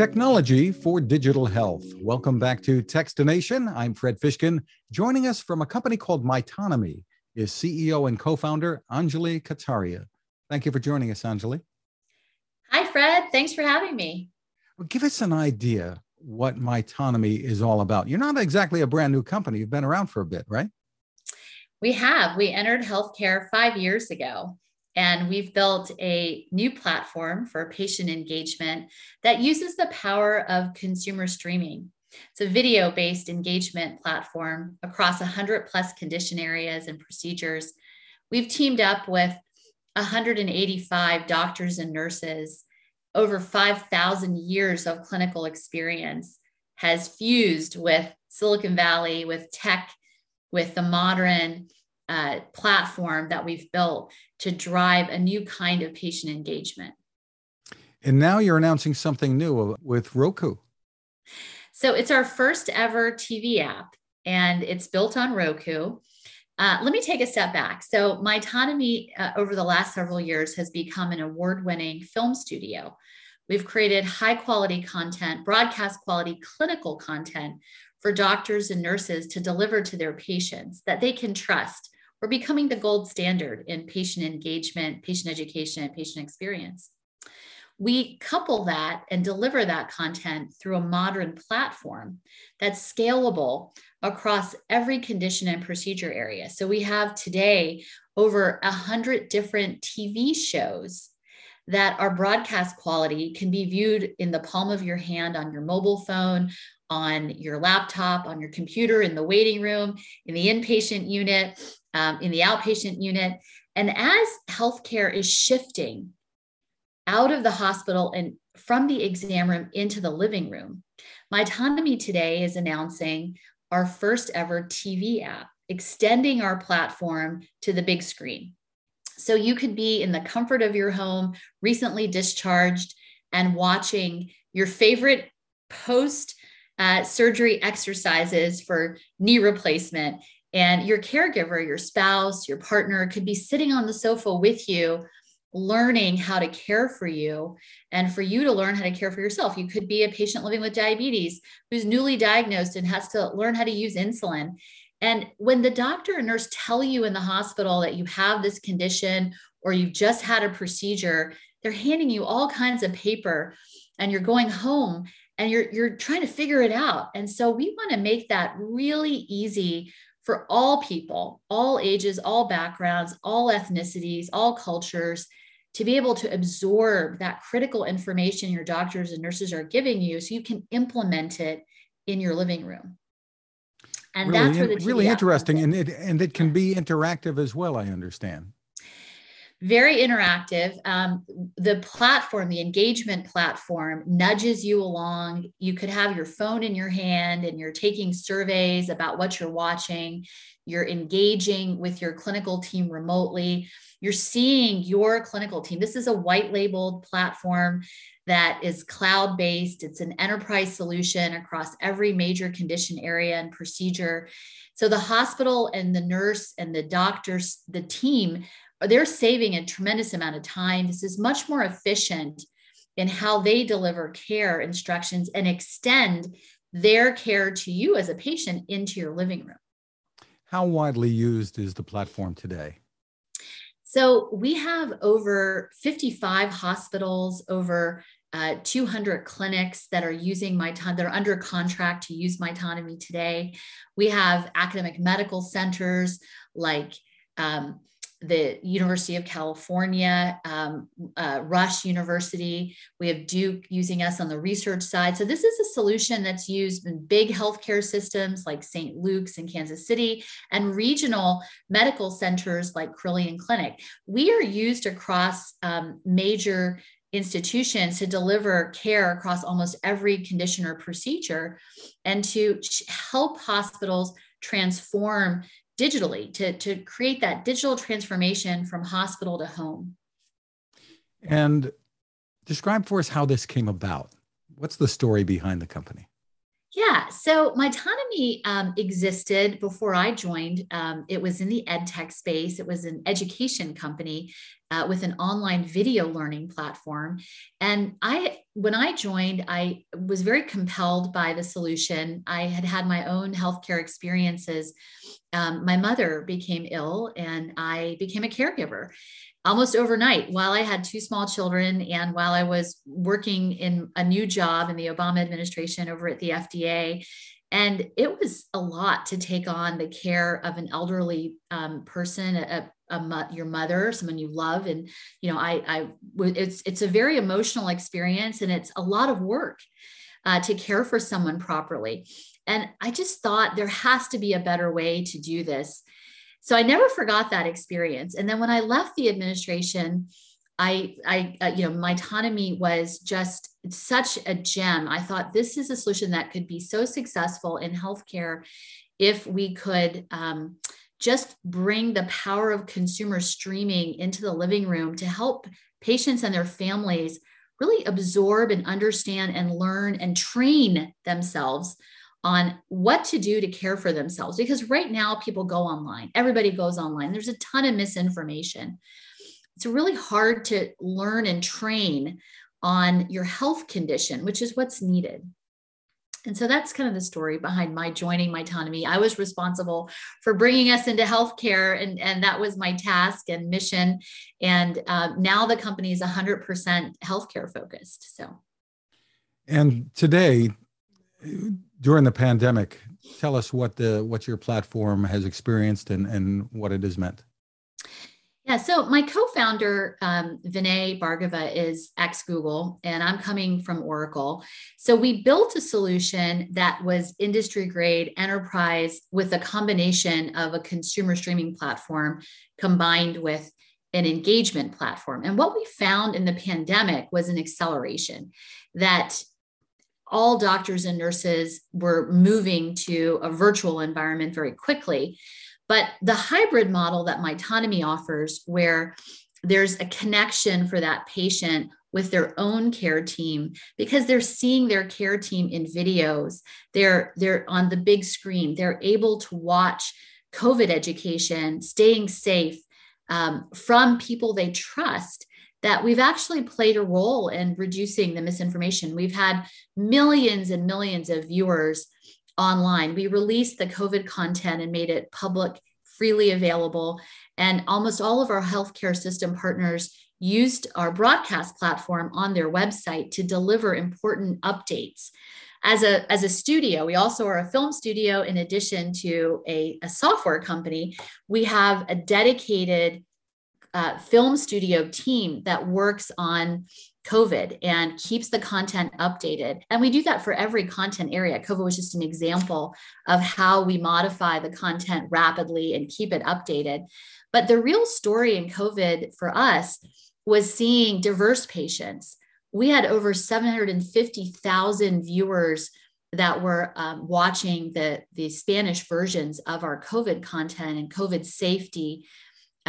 Technology for digital health. Welcome back to Techstination. I'm Fred Fishkin. Joining us from a company called Mytonomy is CEO and co-founder Anjali Kataria. Thank you for joining us, Anjali. Hi, Fred. Thanks for having me. Well, give us an idea what Mytonomy is all about. You're not exactly a brand new company. You've been around for a bit, right? We have. We entered healthcare five years ago. And we've built a new platform for patient engagement that uses the power of consumer streaming. It's a video based engagement platform across 100 plus condition areas and procedures. We've teamed up with 185 doctors and nurses, over 5,000 years of clinical experience has fused with Silicon Valley, with tech, with the modern uh, platform that we've built to drive a new kind of patient engagement. And now you're announcing something new with Roku. So it's our first ever TV app, and it's built on Roku. Uh, let me take a step back. So, Mytonomy uh, over the last several years has become an award winning film studio. We've created high quality content, broadcast quality clinical content for doctors and nurses to deliver to their patients that they can trust we're becoming the gold standard in patient engagement, patient education, and patient experience. We couple that and deliver that content through a modern platform that's scalable across every condition and procedure area. So we have today over 100 different TV shows that are broadcast quality can be viewed in the palm of your hand on your mobile phone, on your laptop, on your computer, in the waiting room, in the inpatient unit, um, in the outpatient unit. And as healthcare is shifting out of the hospital and from the exam room into the living room, Mytonomy today is announcing our first ever TV app, extending our platform to the big screen. So you could be in the comfort of your home, recently discharged, and watching your favorite post uh, surgery exercises for knee replacement. And your caregiver, your spouse, your partner could be sitting on the sofa with you, learning how to care for you and for you to learn how to care for yourself. You could be a patient living with diabetes who's newly diagnosed and has to learn how to use insulin. And when the doctor and nurse tell you in the hospital that you have this condition or you've just had a procedure, they're handing you all kinds of paper and you're going home and you're you're trying to figure it out. And so we want to make that really easy for all people, all ages, all backgrounds, all ethnicities, all cultures to be able to absorb that critical information your doctors and nurses are giving you so you can implement it in your living room. And really, that's where the really interesting and it and it can be interactive as well, I understand very interactive. Um, the platform, the engagement platform, nudges you along. You could have your phone in your hand and you're taking surveys about what you're watching. You're engaging with your clinical team remotely. You're seeing your clinical team. This is a white labeled platform that is cloud based, it's an enterprise solution across every major condition area and procedure. So the hospital and the nurse and the doctors, the team they're saving a tremendous amount of time. This is much more efficient in how they deliver care instructions and extend their care to you as a patient into your living room. How widely used is the platform today? So we have over 55 hospitals, over uh, 200 clinics that are using my that are under contract to use Mytonomy today. We have academic medical centers like um, the University of California, um, uh, Rush University. We have Duke using us on the research side. So, this is a solution that's used in big healthcare systems like St. Luke's in Kansas City and regional medical centers like Carilion Clinic. We are used across um, major institutions to deliver care across almost every condition or procedure and to help hospitals transform digitally to, to create that digital transformation from hospital to home. And describe for us how this came about. What's the story behind the company? Yeah, so Mytonomy um, existed before I joined. Um, it was in the ed tech space. It was an education company uh, with an online video learning platform. And I, when I joined, I was very compelled by the solution. I had had my own healthcare experiences. Um, my mother became ill, and I became a caregiver almost overnight while I had two small children and while I was working in a new job in the Obama administration over at the FDA. And it was a lot to take on the care of an elderly um, person, a, a, your mother, someone you love, and you know, I, I, it's it's a very emotional experience, and it's a lot of work uh, to care for someone properly. And I just thought there has to be a better way to do this. So I never forgot that experience. And then when I left the administration, I, I, uh, you know, Mytonomy was just such a gem. I thought this is a solution that could be so successful in healthcare if we could um, just bring the power of consumer streaming into the living room to help patients and their families really absorb and understand and learn and train themselves on what to do to care for themselves. Because right now, people go online, everybody goes online. There's a ton of misinformation. It's really hard to learn and train on your health condition, which is what's needed. And so that's kind of the story behind my joining Mytonomy. I was responsible for bringing us into healthcare, and, and that was my task and mission. And uh, now the company is 100% healthcare focused. So, and today, during the pandemic, tell us what the what your platform has experienced and and what it has meant. Yeah, so my co-founder um, Vinay is ex Google, and I'm coming from Oracle. So we built a solution that was industry grade enterprise with a combination of a consumer streaming platform combined with an engagement platform. And what we found in the pandemic was an acceleration that all doctors and nurses were moving to a virtual environment very quickly. But the hybrid model that Mytonomy offers, where there's a connection for that patient with their own care team because they're seeing their care team in videos they're they're on the big screen they're able to watch covid education staying safe um, from people they trust that we've actually played a role in reducing the misinformation. We've had millions and millions of viewers online. We released the COVID content and made it public, freely available. And almost all of our healthcare system partners used our broadcast platform on their website to deliver important updates. As a, as a studio, we also are a film studio in addition to a, a software company. We have a dedicated uh, film studio team that works on COVID and keeps the content updated. And we do that for every content area. COVID was just an example of how we modify the content rapidly and keep it updated. But the real story in COVID for us was seeing diverse patients. We had over 750,000 viewers that were um, watching the, the Spanish versions of our COVID content and COVID safety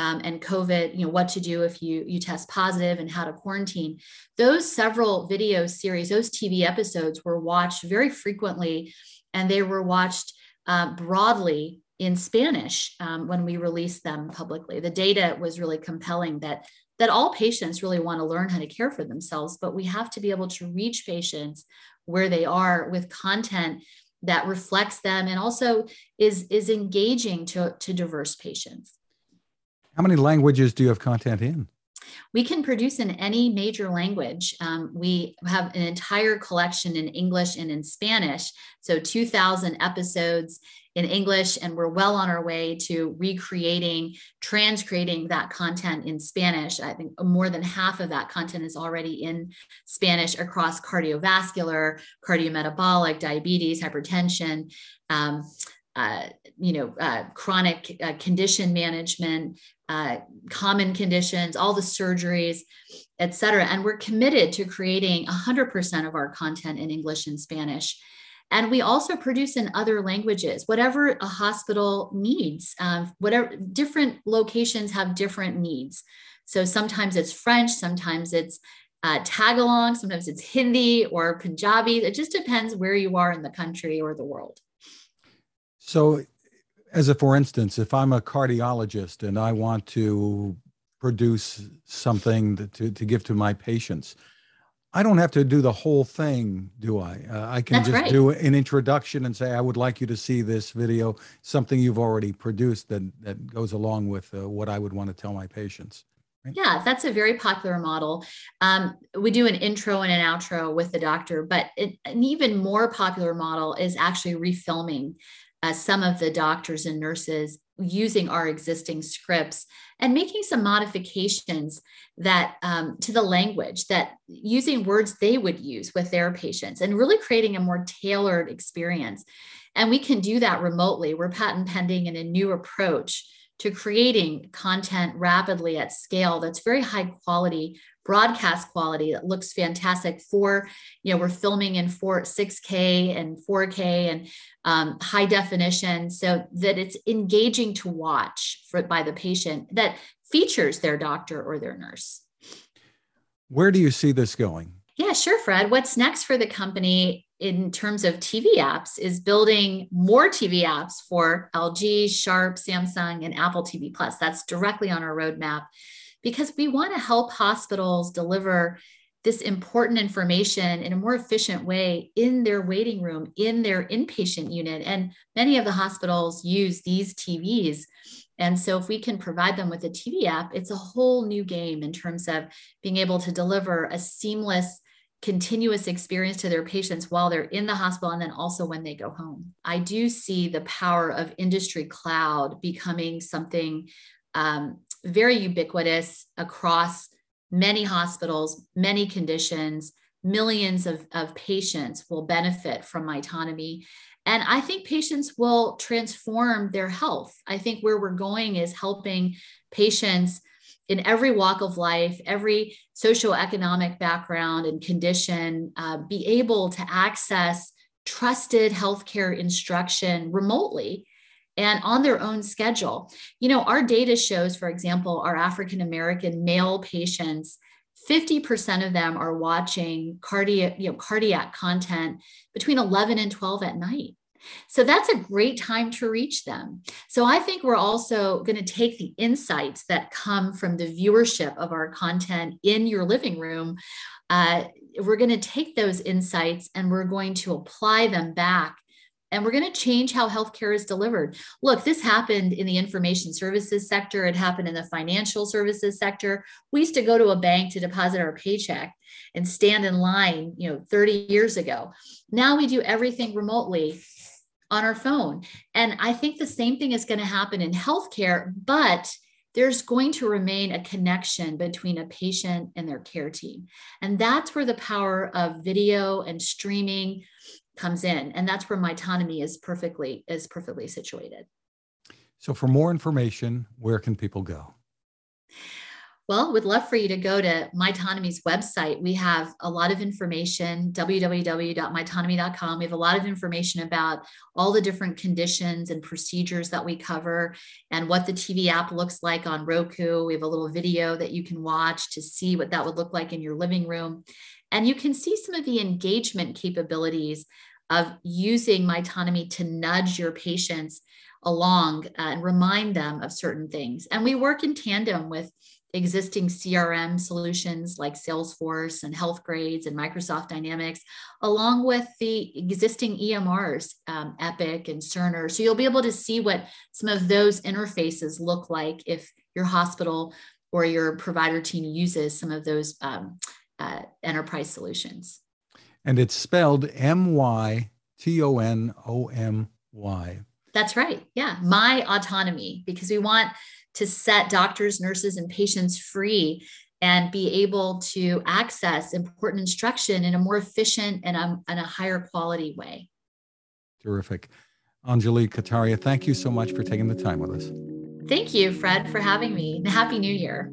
um, and COVID, you know, what to do if you you test positive and how to quarantine. Those several video series, those TV episodes were watched very frequently, and they were watched uh, broadly in Spanish um, when we released them publicly. The data was really compelling that that all patients really want to learn how to care for themselves, but we have to be able to reach patients where they are with content that reflects them and also is is engaging to, to diverse patients. How many languages do you have content in? We can produce in any major language. Um, we have an entire collection in English and in Spanish. So 2,000 episodes in English, and we're well on our way to recreating, transcreating that content in Spanish. I think more than half of that content is already in Spanish across cardiovascular, cardiometabolic, diabetes, hypertension. Um, uh, you know, uh, chronic uh, condition management, uh, common conditions, all the surgeries, et cetera. And we're committed to creating 100% of our content in English and Spanish. And we also produce in other languages, whatever a hospital needs. Um, whatever different locations have different needs. So sometimes it's French, sometimes it's uh, Tagalog, sometimes it's Hindi or Punjabi. It just depends where you are in the country or the world. So, as a for instance, if I'm a cardiologist and I want to produce something to, to give to my patients. I don't have to do the whole thing, do I? Uh, I can That's just right. do an introduction and say, I would like you to see this video, something you've already produced that, that goes along with uh, what I would want to tell my patients. Right? Yeah, that's a very popular model. Um, we do an intro and an outro with the doctor, but it, an even more popular model is actually refilming uh, some of the doctors and nurses using our existing scripts and making some modifications that um, to the language that using words they would use with their patients and really creating a more tailored experience. And we can do that remotely. We're patent pending in a new approach to creating content rapidly at scale that's very high quality broadcast quality that looks fantastic for you know we're filming in 4 6k and 4k and um, high definition. So that it's engaging to watch for by the patient that features their doctor or their nurse. Where do you see this going? Yeah sure fred. What's next for the company in terms of TV apps is building more TV apps for LG, Sharp, Samsung, and Apple TV Plus. That's directly on our roadmap because we want to help hospitals deliver this important information in a more efficient way in their waiting room, in their inpatient unit. And many of the hospitals use these TVs. And so, if we can provide them with a TV app, it's a whole new game in terms of being able to deliver a seamless continuous experience to their patients while they're in the hospital and then also when they go home. I do see the power of industry cloud becoming something um, very ubiquitous across many hospitals, many conditions. Millions of, of patients will benefit from Mytonomy. And I think patients will transform their health. I think where we're going is helping patients in every walk of life, every socioeconomic background and condition, uh, be able to access trusted healthcare instruction remotely and on their own schedule. You know, our data shows, for example, our African American male patients. 50% of them are watching cardiac, you know, cardiac content between 11 and 12 at night. So that's a great time to reach them. So I think we're also going to take the insights that come from the viewership of our content in your living room. Uh, we're going to take those insights and we're going to apply them back and we're going to change how healthcare is delivered. Look, this happened in the information services sector. It happened in the financial services sector. We used to go to a bank to deposit our paycheck and stand in line, you know, 30 years ago. Now we do everything remotely on our phone. And I think the same thing is going to happen in healthcare, but there's going to remain a connection between a patient and their care team. And that's where the power of video and streaming comes in. And that's where Mytonomy is perfectly is perfectly situated. So for more information, where can people go? Well, we'd love for you to go to Mytonomy's website. We have a lot of information, www.mytonomy.com. We have a lot of information about all the different conditions and procedures that we cover and what the TV app looks like on Roku. We have a little video that you can watch to see what that would look like in your living room. And you can see some of the engagement capabilities of using Mytonomy to nudge your patients along uh, and remind them of certain things. And we work in tandem with existing CRM solutions like Salesforce and Healthgrades and Microsoft Dynamics, along with the existing EMRs, um, Epic and Cerner. So you'll be able to see what some of those interfaces look like if your hospital or your provider team uses some of those um, uh, enterprise solutions. And it's spelled M Y T O N O M Y. That's right. Yeah. My autonomy, because we want to set doctors, nurses, and patients free and be able to access important instruction in a more efficient and a, and a higher quality way. Terrific. Anjali Kataria, thank you so much for taking the time with us. Thank you, Fred, for having me, Happy New Year.